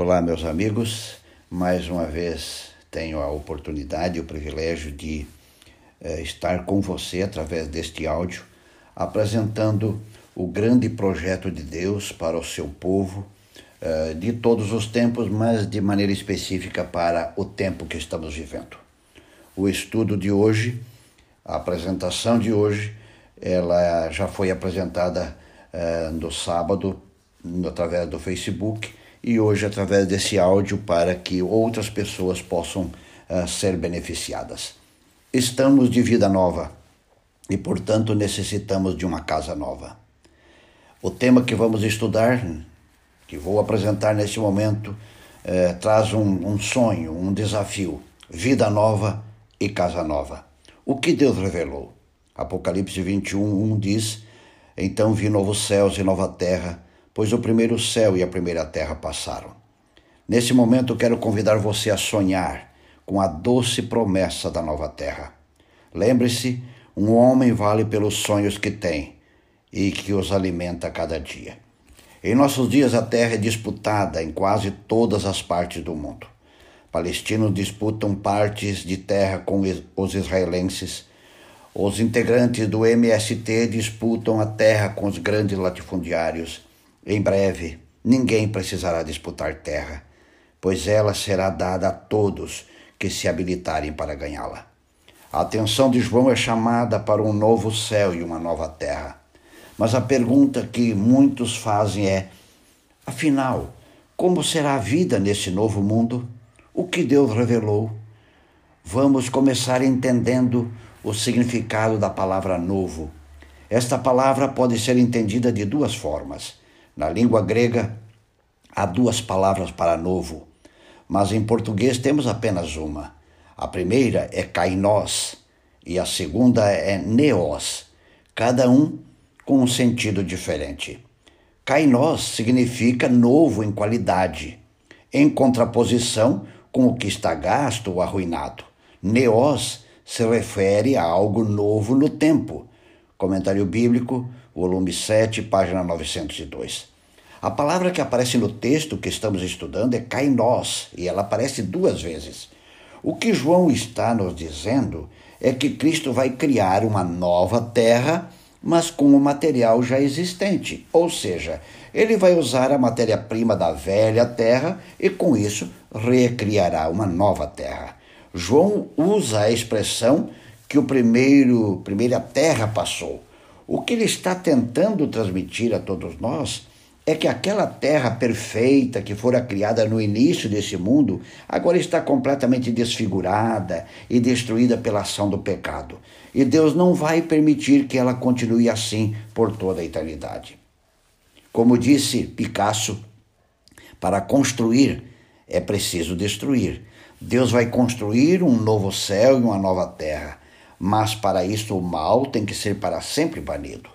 Olá, meus amigos. Mais uma vez tenho a oportunidade e o privilégio de eh, estar com você através deste áudio, apresentando o grande projeto de Deus para o seu povo, eh, de todos os tempos, mas de maneira específica para o tempo que estamos vivendo. O estudo de hoje, a apresentação de hoje, ela já foi apresentada eh, no sábado através do Facebook e hoje através desse áudio para que outras pessoas possam uh, ser beneficiadas. Estamos de vida nova e, portanto, necessitamos de uma casa nova. O tema que vamos estudar, que vou apresentar neste momento, eh, traz um, um sonho, um desafio: vida nova e casa nova. O que Deus revelou? Apocalipse 21, 1 diz: Então vi novos céus e nova terra pois o primeiro céu e a primeira terra passaram. Nesse momento, quero convidar você a sonhar com a doce promessa da nova terra. Lembre-se: um homem vale pelos sonhos que tem e que os alimenta a cada dia. Em nossos dias, a terra é disputada em quase todas as partes do mundo. Palestinos disputam partes de terra com os israelenses. Os integrantes do MST disputam a terra com os grandes latifundiários. Em breve, ninguém precisará disputar terra, pois ela será dada a todos que se habilitarem para ganhá-la. A atenção de João é chamada para um novo céu e uma nova terra. Mas a pergunta que muitos fazem é: afinal, como será a vida nesse novo mundo? O que Deus revelou? Vamos começar entendendo o significado da palavra novo. Esta palavra pode ser entendida de duas formas. Na língua grega, há duas palavras para novo, mas em português temos apenas uma. A primeira é kainós e a segunda é neos, cada um com um sentido diferente. Kainós significa novo em qualidade, em contraposição com o que está gasto ou arruinado. Neos se refere a algo novo no tempo. Comentário bíblico, volume 7, página 902. A palavra que aparece no texto que estamos estudando é kainós, e ela aparece duas vezes. O que João está nos dizendo é que Cristo vai criar uma nova terra, mas com o material já existente. Ou seja, ele vai usar a matéria-prima da velha terra e, com isso, recriará uma nova terra. João usa a expressão que o primeiro primeira terra passou. O que ele está tentando transmitir a todos nós é que aquela terra perfeita que fora criada no início desse mundo agora está completamente desfigurada e destruída pela ação do pecado. E Deus não vai permitir que ela continue assim por toda a eternidade. Como disse Picasso, para construir é preciso destruir. Deus vai construir um novo céu e uma nova terra, mas para isso o mal tem que ser para sempre banido.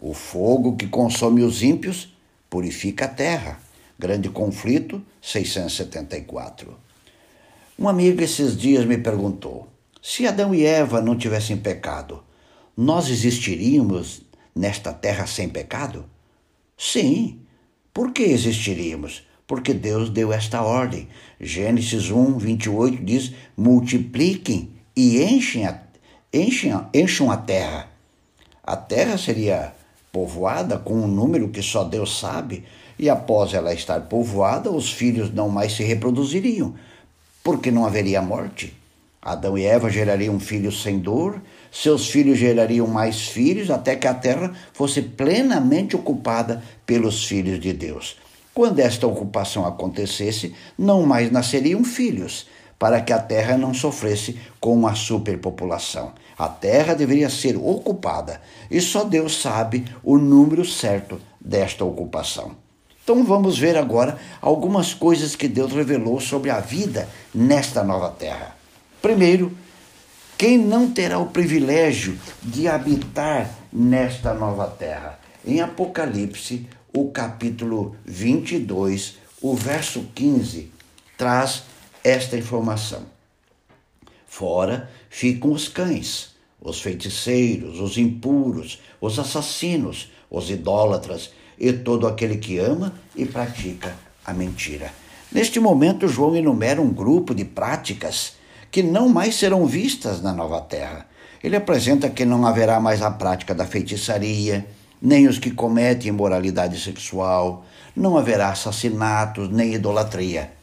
O fogo que consome os ímpios purifica a terra. Grande conflito, 674. Um amigo esses dias me perguntou: se Adão e Eva não tivessem pecado, nós existiríamos nesta terra sem pecado? Sim. Por que existiríamos? Porque Deus deu esta ordem. Gênesis 1, 28 diz: multipliquem e enchem a, enchem, encham a terra. A terra seria povoada com um número que só Deus sabe, e após ela estar povoada, os filhos não mais se reproduziriam, porque não haveria morte. Adão e Eva gerariam filhos sem dor, seus filhos gerariam mais filhos, até que a terra fosse plenamente ocupada pelos filhos de Deus. Quando esta ocupação acontecesse, não mais nasceriam filhos, para que a terra não sofresse com uma superpopulação. A terra deveria ser ocupada e só Deus sabe o número certo desta ocupação. Então vamos ver agora algumas coisas que Deus revelou sobre a vida nesta nova terra. Primeiro, quem não terá o privilégio de habitar nesta nova terra? Em Apocalipse, o capítulo 22, o verso 15, traz esta informação. Fora ficam os cães, os feiticeiros, os impuros, os assassinos, os idólatras e todo aquele que ama e pratica a mentira. Neste momento, João enumera um grupo de práticas que não mais serão vistas na nova terra. Ele apresenta que não haverá mais a prática da feitiçaria, nem os que cometem imoralidade sexual, não haverá assassinatos nem idolatria.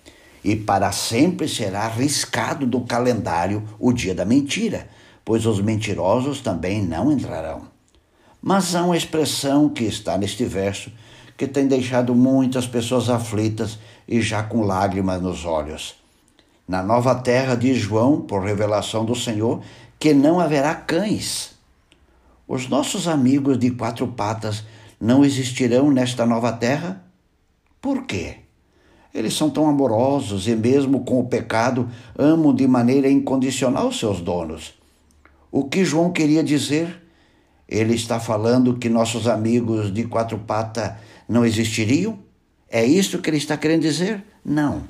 E para sempre será arriscado do calendário o dia da mentira, pois os mentirosos também não entrarão. Mas há uma expressão que está neste verso que tem deixado muitas pessoas aflitas e já com lágrimas nos olhos. Na nova terra, diz João, por revelação do Senhor, que não haverá cães. Os nossos amigos de quatro patas não existirão nesta nova terra? Por quê? Eles são tão amorosos e, mesmo com o pecado, amam de maneira incondicional seus donos. O que João queria dizer? Ele está falando que nossos amigos de quatro patas não existiriam? É isso que ele está querendo dizer? Não.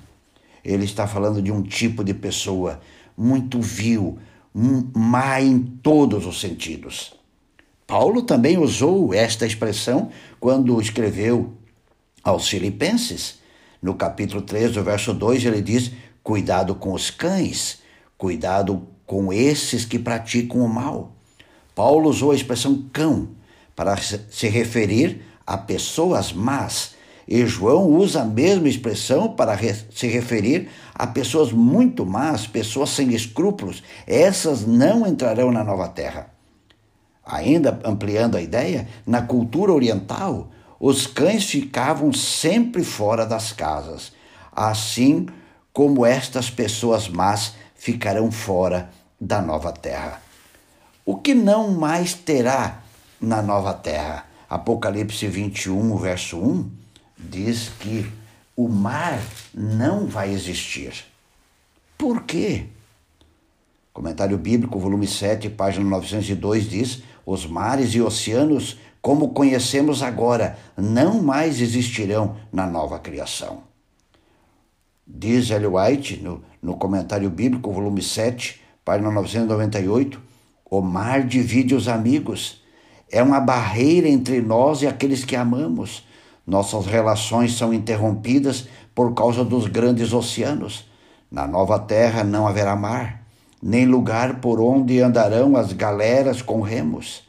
Ele está falando de um tipo de pessoa muito vil, má em todos os sentidos. Paulo também usou esta expressão quando escreveu aos Filipenses. No capítulo 3, verso 2, ele diz: Cuidado com os cães, cuidado com esses que praticam o mal. Paulo usou a expressão cão para se referir a pessoas más e João usa a mesma expressão para se referir a pessoas muito más, pessoas sem escrúpulos. Essas não entrarão na nova terra. Ainda ampliando a ideia, na cultura oriental, os cães ficavam sempre fora das casas, assim como estas pessoas más ficarão fora da nova terra. O que não mais terá na nova terra? Apocalipse 21, verso 1 diz que o mar não vai existir. Por quê? Comentário Bíblico, volume 7, página 902 diz: Os mares e oceanos, como conhecemos agora, não mais existirão na nova criação. Diz Ellen White, no, no Comentário Bíblico, volume 7, página 998, o mar divide os amigos. É uma barreira entre nós e aqueles que amamos. Nossas relações são interrompidas por causa dos grandes oceanos. Na nova terra não haverá mar, nem lugar por onde andarão as galeras com remos.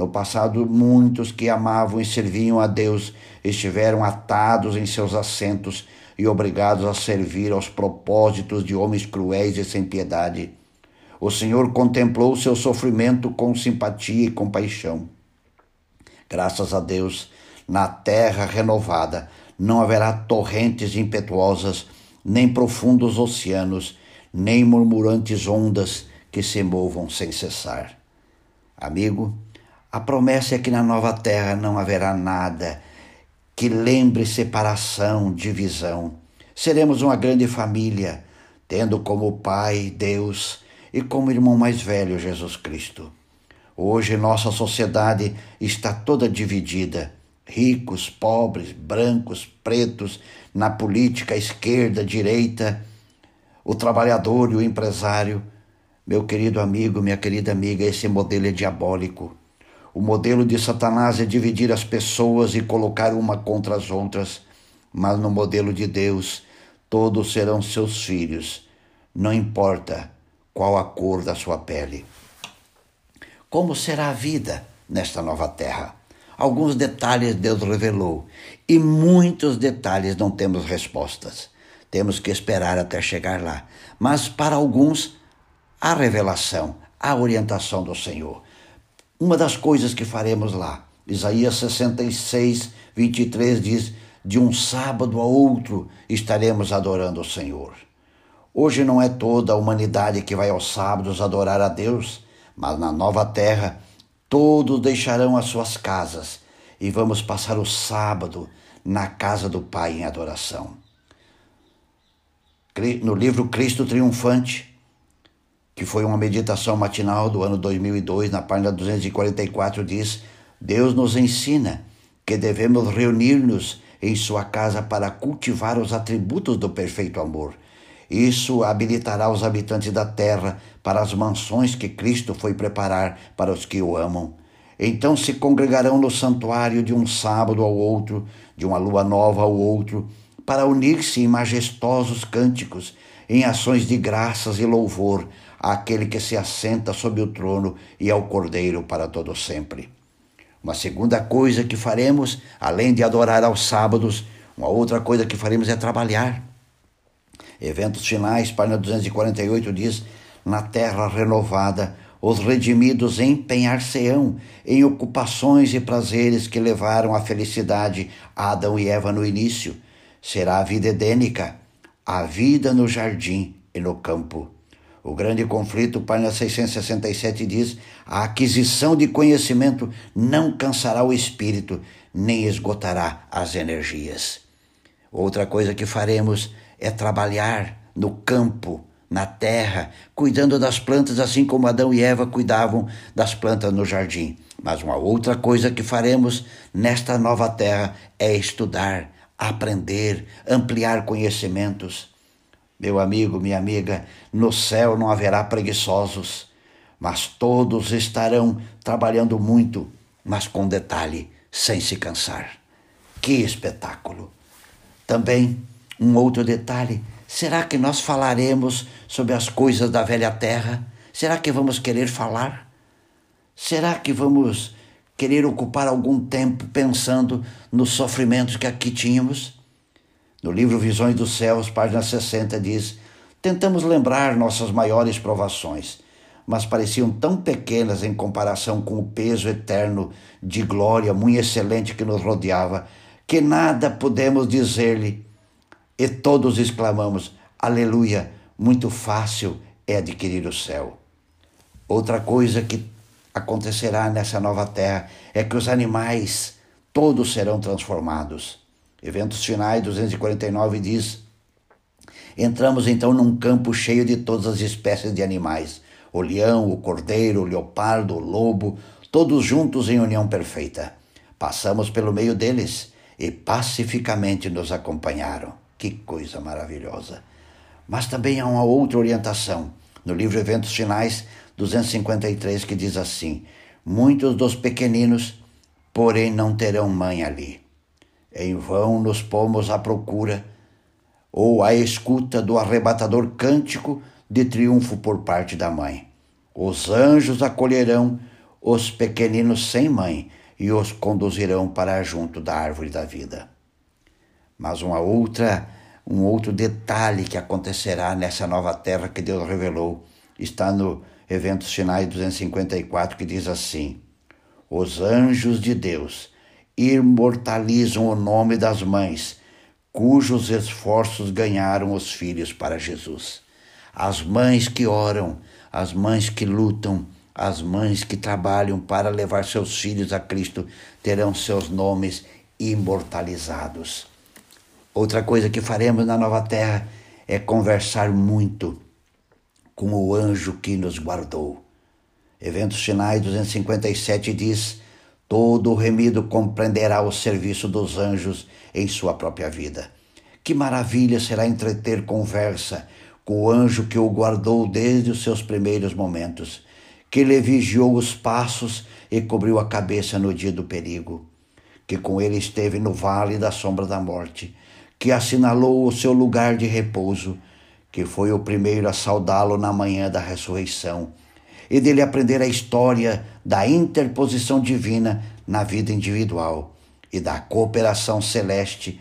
No passado, muitos que amavam e serviam a Deus estiveram atados em seus assentos e obrigados a servir aos propósitos de homens cruéis e sem piedade. O Senhor contemplou seu sofrimento com simpatia e compaixão. Graças a Deus, na terra renovada não haverá torrentes impetuosas, nem profundos oceanos, nem murmurantes ondas que se movam sem cessar. Amigo, a promessa é que na nova terra não haverá nada que lembre separação, divisão. Seremos uma grande família, tendo como pai Deus e como irmão mais velho Jesus Cristo. Hoje nossa sociedade está toda dividida ricos, pobres, brancos, pretos, na política, esquerda, direita, o trabalhador e o empresário. Meu querido amigo, minha querida amiga, esse modelo é diabólico. O modelo de Satanás é dividir as pessoas e colocar uma contra as outras, mas no modelo de Deus, todos serão seus filhos, não importa qual a cor da sua pele. Como será a vida nesta nova terra? Alguns detalhes Deus revelou e muitos detalhes não temos respostas. Temos que esperar até chegar lá. Mas para alguns, a revelação, a orientação do Senhor. Uma das coisas que faremos lá, Isaías 66, 23 diz: De um sábado a outro estaremos adorando o Senhor. Hoje não é toda a humanidade que vai aos sábados adorar a Deus, mas na nova terra Todos deixarão as suas casas e vamos passar o sábado na casa do Pai em adoração. No livro Cristo Triunfante, que foi uma meditação matinal do ano 2002, na página 244, diz: Deus nos ensina que devemos reunir-nos em Sua casa para cultivar os atributos do perfeito amor isso habilitará os habitantes da terra para as mansões que Cristo foi preparar para os que o amam. Então se congregarão no santuário de um sábado ao outro, de uma lua nova ao outro, para unir-se em majestosos cânticos, em ações de graças e louvor àquele que se assenta sobre o trono e ao Cordeiro para todo sempre. Uma segunda coisa que faremos, além de adorar aos sábados, uma outra coisa que faremos é trabalhar. Eventos finais, página 248 diz: Na terra renovada, os redimidos empenhar-se-ão em ocupações e prazeres que levaram à felicidade Adão e Eva no início. Será a vida edênica, a vida no jardim e no campo. O grande conflito, página 667, diz: a aquisição de conhecimento não cansará o espírito, nem esgotará as energias. Outra coisa que faremos é trabalhar no campo, na terra, cuidando das plantas, assim como Adão e Eva cuidavam das plantas no jardim. Mas uma outra coisa que faremos nesta nova terra é estudar, aprender, ampliar conhecimentos. Meu amigo, minha amiga, no céu não haverá preguiçosos, mas todos estarão trabalhando muito, mas com detalhe, sem se cansar. Que espetáculo! Também um outro detalhe: será que nós falaremos sobre as coisas da velha terra? Será que vamos querer falar? Será que vamos querer ocupar algum tempo pensando nos sofrimentos que aqui tínhamos? No livro Visões dos Céus, página 60, diz: Tentamos lembrar nossas maiores provações, mas pareciam tão pequenas em comparação com o peso eterno de glória muito excelente que nos rodeava, que nada podemos dizer-lhe. E todos exclamamos: Aleluia! Muito fácil é adquirir o céu. Outra coisa que acontecerá nessa nova terra é que os animais todos serão transformados. Eventos finais 249 diz: Entramos então num campo cheio de todas as espécies de animais: o leão, o cordeiro, o leopardo, o lobo, todos juntos em união perfeita. Passamos pelo meio deles e pacificamente nos acompanharam. Que coisa maravilhosa! Mas também há uma outra orientação. No livro Eventos Finais, 253, que diz assim: Muitos dos pequeninos, porém, não terão mãe ali. Em vão nos pomos à procura ou à escuta do arrebatador cântico de triunfo por parte da mãe. Os anjos acolherão os pequeninos sem mãe e os conduzirão para junto da árvore da vida. Mas uma outra, um outro detalhe que acontecerá nessa nova terra que Deus revelou está no Eventos Finais 254, que diz assim: Os anjos de Deus imortalizam o nome das mães, cujos esforços ganharam os filhos para Jesus. As mães que oram, as mães que lutam, as mães que trabalham para levar seus filhos a Cristo terão seus nomes imortalizados. Outra coisa que faremos na nova terra é conversar muito com o anjo que nos guardou. Eventos Finais 257 diz: Todo remido compreenderá o serviço dos anjos em sua própria vida. Que maravilha será entreter conversa com o anjo que o guardou desde os seus primeiros momentos, que lhe vigiou os passos e cobriu a cabeça no dia do perigo, que com ele esteve no vale da sombra da morte, que assinalou o seu lugar de repouso que foi o primeiro a saudá-lo na manhã da ressurreição, e dele aprender a história da interposição divina na vida individual e da cooperação celeste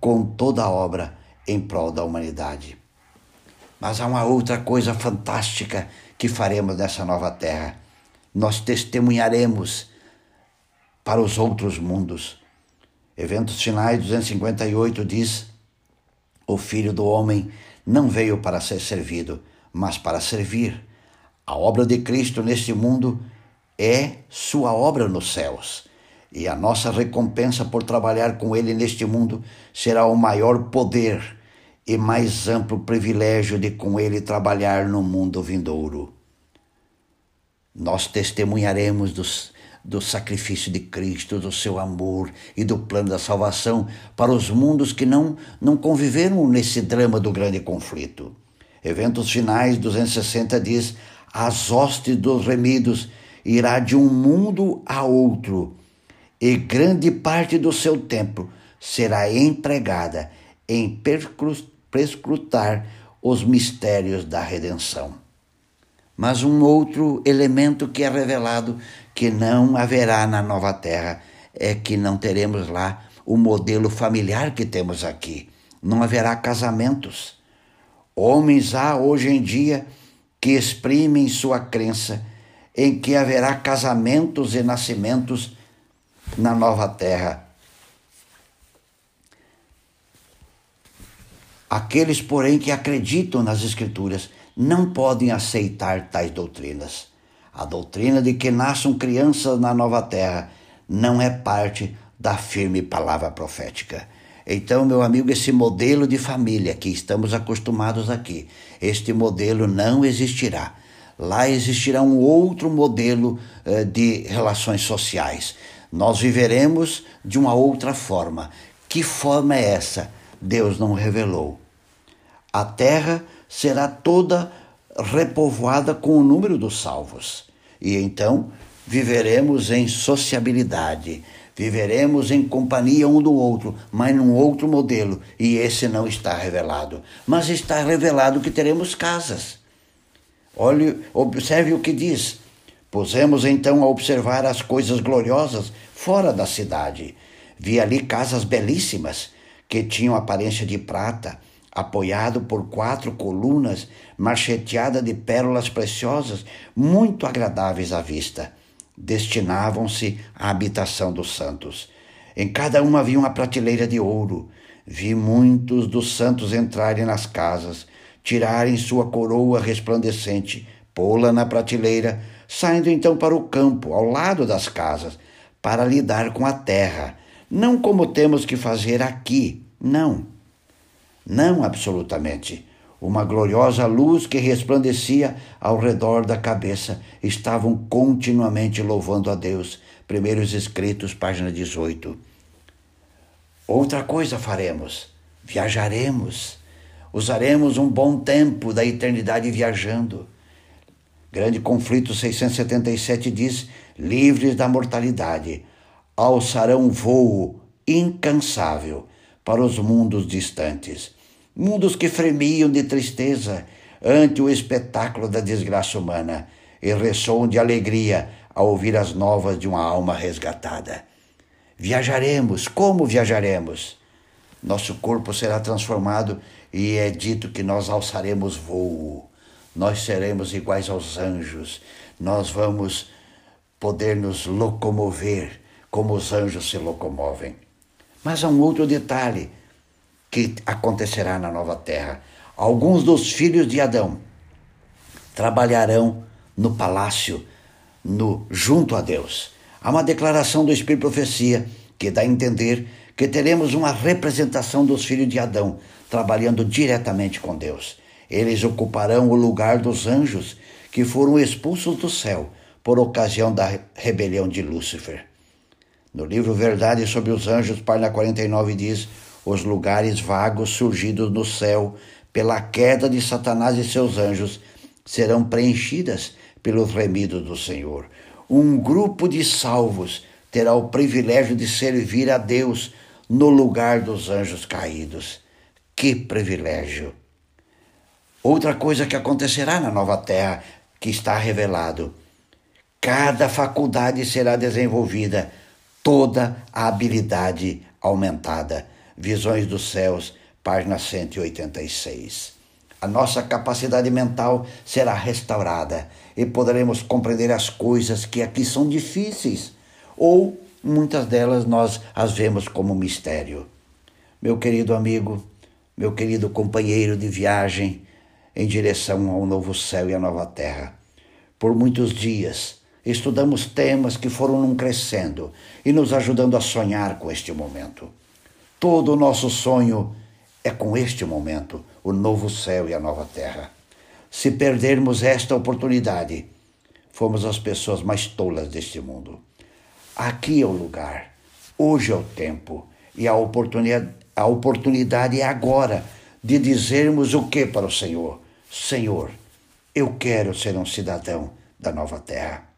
com toda a obra em prol da humanidade. Mas há uma outra coisa fantástica que faremos nessa nova terra. Nós testemunharemos para os outros mundos. Eventos Finais 258 diz: O Filho do Homem não veio para ser servido, mas para servir. A obra de Cristo neste mundo é sua obra nos céus. E a nossa recompensa por trabalhar com Ele neste mundo será o maior poder e mais amplo privilégio de com Ele trabalhar no mundo vindouro. Nós testemunharemos do sacrifício de Cristo, do seu amor e do plano da salvação para os mundos que não, não conviveram nesse drama do grande conflito. Eventos Finais 260 diz: As hostes dos remidos irá de um mundo a outro, e grande parte do seu tempo será empregada em perscrutar os mistérios da redenção. Mas um outro elemento que é revelado que não haverá na nova terra é que não teremos lá o modelo familiar que temos aqui. Não haverá casamentos. Homens há hoje em dia que exprimem sua crença em que haverá casamentos e nascimentos na nova terra. Aqueles, porém, que acreditam nas Escrituras não podem aceitar tais doutrinas. A doutrina de que nasçam crianças na nova terra não é parte da firme palavra profética. Então, meu amigo, esse modelo de família que estamos acostumados aqui, este modelo não existirá. Lá existirá um outro modelo eh, de relações sociais. Nós viveremos de uma outra forma. Que forma é essa? Deus não revelou. A terra será toda repovoada com o número dos salvos. E então viveremos em sociabilidade, viveremos em companhia um do outro, mas num outro modelo, e esse não está revelado. Mas está revelado que teremos casas. Olhe, observe o que diz. Pusemos então a observar as coisas gloriosas fora da cidade. Vi ali casas belíssimas, que tinham aparência de prata, apoiado por quatro colunas, marcheteada de pérolas preciosas, muito agradáveis à vista. Destinavam-se à habitação dos santos. Em cada uma havia uma prateleira de ouro. Vi muitos dos santos entrarem nas casas, tirarem sua coroa resplandecente, pô-la na prateleira, saindo então para o campo, ao lado das casas, para lidar com a terra. Não como temos que fazer aqui, não não absolutamente. Uma gloriosa luz que resplandecia ao redor da cabeça. Estavam continuamente louvando a Deus. Primeiros Escritos, página 18. Outra coisa faremos: viajaremos. Usaremos um bom tempo da eternidade viajando. Grande Conflito 677 diz: livres da mortalidade, alçarão voo incansável para os mundos distantes mundos que fremiam de tristeza ante o espetáculo da desgraça humana e ressoam de alegria ao ouvir as novas de uma alma resgatada. Viajaremos, como viajaremos? Nosso corpo será transformado e é dito que nós alçaremos voo. Nós seremos iguais aos anjos. Nós vamos poder nos locomover como os anjos se locomovem. Mas há um outro detalhe que acontecerá na nova terra. Alguns dos filhos de Adão trabalharão no palácio, no junto a Deus. Há uma declaração do Espírito Profecia que dá a entender que teremos uma representação dos filhos de Adão trabalhando diretamente com Deus. Eles ocuparão o lugar dos anjos que foram expulsos do céu por ocasião da rebelião de Lúcifer. No livro Verdade sobre os Anjos, página 49, diz: os lugares vagos surgidos no céu pela queda de Satanás e seus anjos serão preenchidas pelos remidos do Senhor. Um grupo de salvos terá o privilégio de servir a Deus no lugar dos anjos caídos. Que privilégio! Outra coisa que acontecerá na nova terra, que está revelado: cada faculdade será desenvolvida, toda a habilidade aumentada. Visões dos Céus, página 186. A nossa capacidade mental será restaurada e poderemos compreender as coisas que aqui são difíceis ou muitas delas nós as vemos como mistério. Meu querido amigo, meu querido companheiro de viagem em direção ao novo céu e à nova terra, por muitos dias estudamos temas que foram num crescendo e nos ajudando a sonhar com este momento. Todo o nosso sonho é com este momento, o novo céu e a nova terra. Se perdermos esta oportunidade, fomos as pessoas mais tolas deste mundo. Aqui é o lugar, hoje é o tempo e a oportunidade, a oportunidade é agora de dizermos o que para o Senhor? Senhor, eu quero ser um cidadão da nova terra.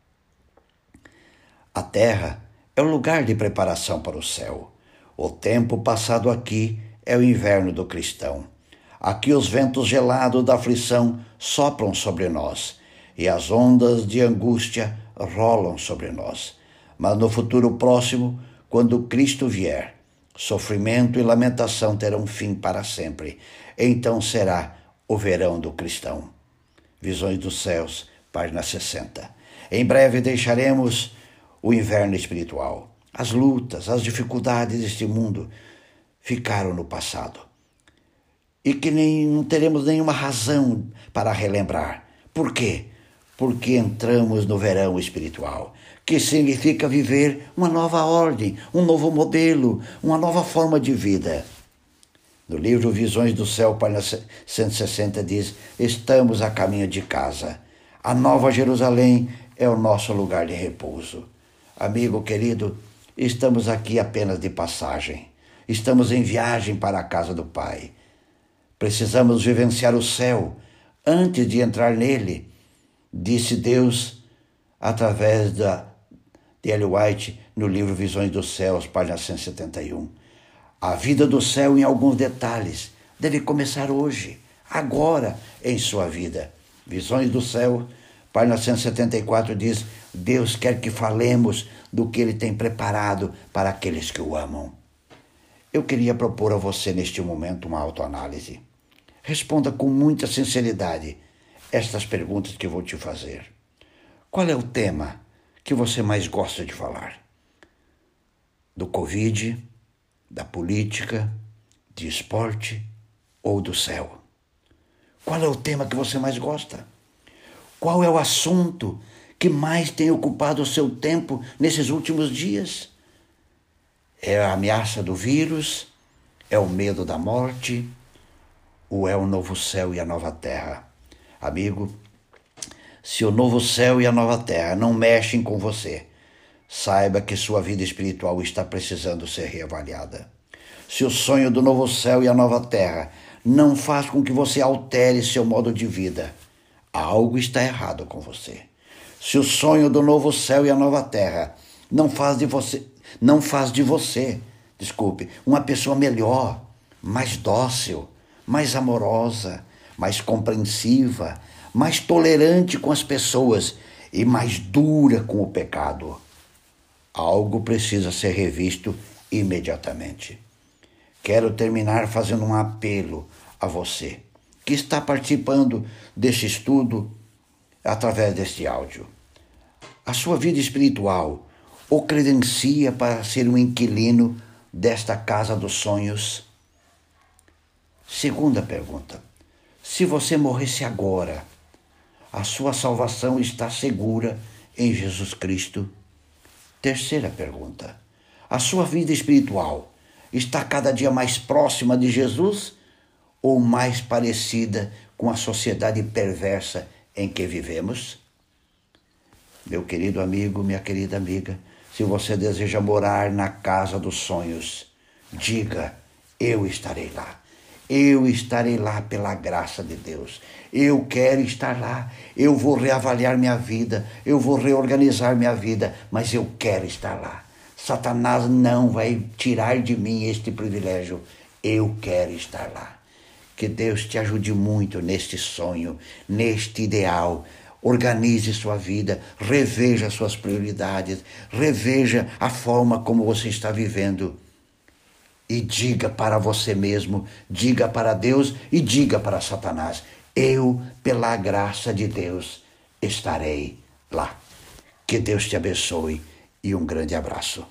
A terra é o lugar de preparação para o céu. O tempo passado aqui é o inverno do cristão. Aqui os ventos gelados da aflição sopram sobre nós e as ondas de angústia rolam sobre nós. Mas no futuro próximo, quando Cristo vier, sofrimento e lamentação terão fim para sempre. Então será o verão do cristão. Visões dos Céus, página 60. Em breve deixaremos o inverno espiritual. As lutas, as dificuldades deste mundo ficaram no passado. E que nem, não teremos nenhuma razão para relembrar. Por quê? Porque entramos no verão espiritual, que significa viver uma nova ordem, um novo modelo, uma nova forma de vida. No livro Visões do Céu, página 160, diz: Estamos a caminho de casa. A Nova Jerusalém é o nosso lugar de repouso. Amigo querido, estamos aqui apenas de passagem. Estamos em viagem para a casa do Pai. Precisamos vivenciar o céu antes de entrar nele, disse Deus através da, de Ellen White no livro Visões dos Céus, página 171. A vida do céu, em alguns detalhes, deve começar hoje, agora, em sua vida. Visões do céu, página 174 diz: Deus quer que falemos do que Ele tem preparado para aqueles que o amam. Eu queria propor a você neste momento uma autoanálise. Responda com muita sinceridade estas perguntas que vou te fazer. Qual é o tema que você mais gosta de falar? Do Covid? da política, de esporte ou do céu? Qual é o tema que você mais gosta? Qual é o assunto que mais tem ocupado o seu tempo nesses últimos dias? É a ameaça do vírus? É o medo da morte? Ou é o novo céu e a nova terra? Amigo, se o novo céu e a nova terra não mexem com você, saiba que sua vida espiritual está precisando ser reavaliada. Se o sonho do novo céu e a nova terra não faz com que você altere seu modo de vida, algo está errado com você. Se o sonho do novo céu e a nova terra não faz de você, não faz de você, desculpe, uma pessoa melhor, mais dócil, mais amorosa, mais compreensiva, mais tolerante com as pessoas e mais dura com o pecado algo precisa ser revisto imediatamente. Quero terminar fazendo um apelo a você que está participando deste estudo através deste áudio. A sua vida espiritual o credencia para ser um inquilino desta casa dos sonhos? Segunda pergunta: se você morresse agora, a sua salvação está segura em Jesus Cristo? Terceira pergunta: a sua vida espiritual está cada dia mais próxima de Jesus ou mais parecida com a sociedade perversa em que vivemos? Meu querido amigo, minha querida amiga, se você deseja morar na casa dos sonhos, diga: Eu estarei lá. Eu estarei lá pela graça de Deus. Eu quero estar lá. Eu vou reavaliar minha vida. Eu vou reorganizar minha vida. Mas eu quero estar lá. Satanás não vai tirar de mim este privilégio. Eu quero estar lá. Que Deus te ajude muito neste sonho, neste ideal. Organize sua vida, reveja suas prioridades, reveja a forma como você está vivendo e diga para você mesmo, diga para Deus e diga para Satanás: eu, pela graça de Deus, estarei lá. Que Deus te abençoe e um grande abraço.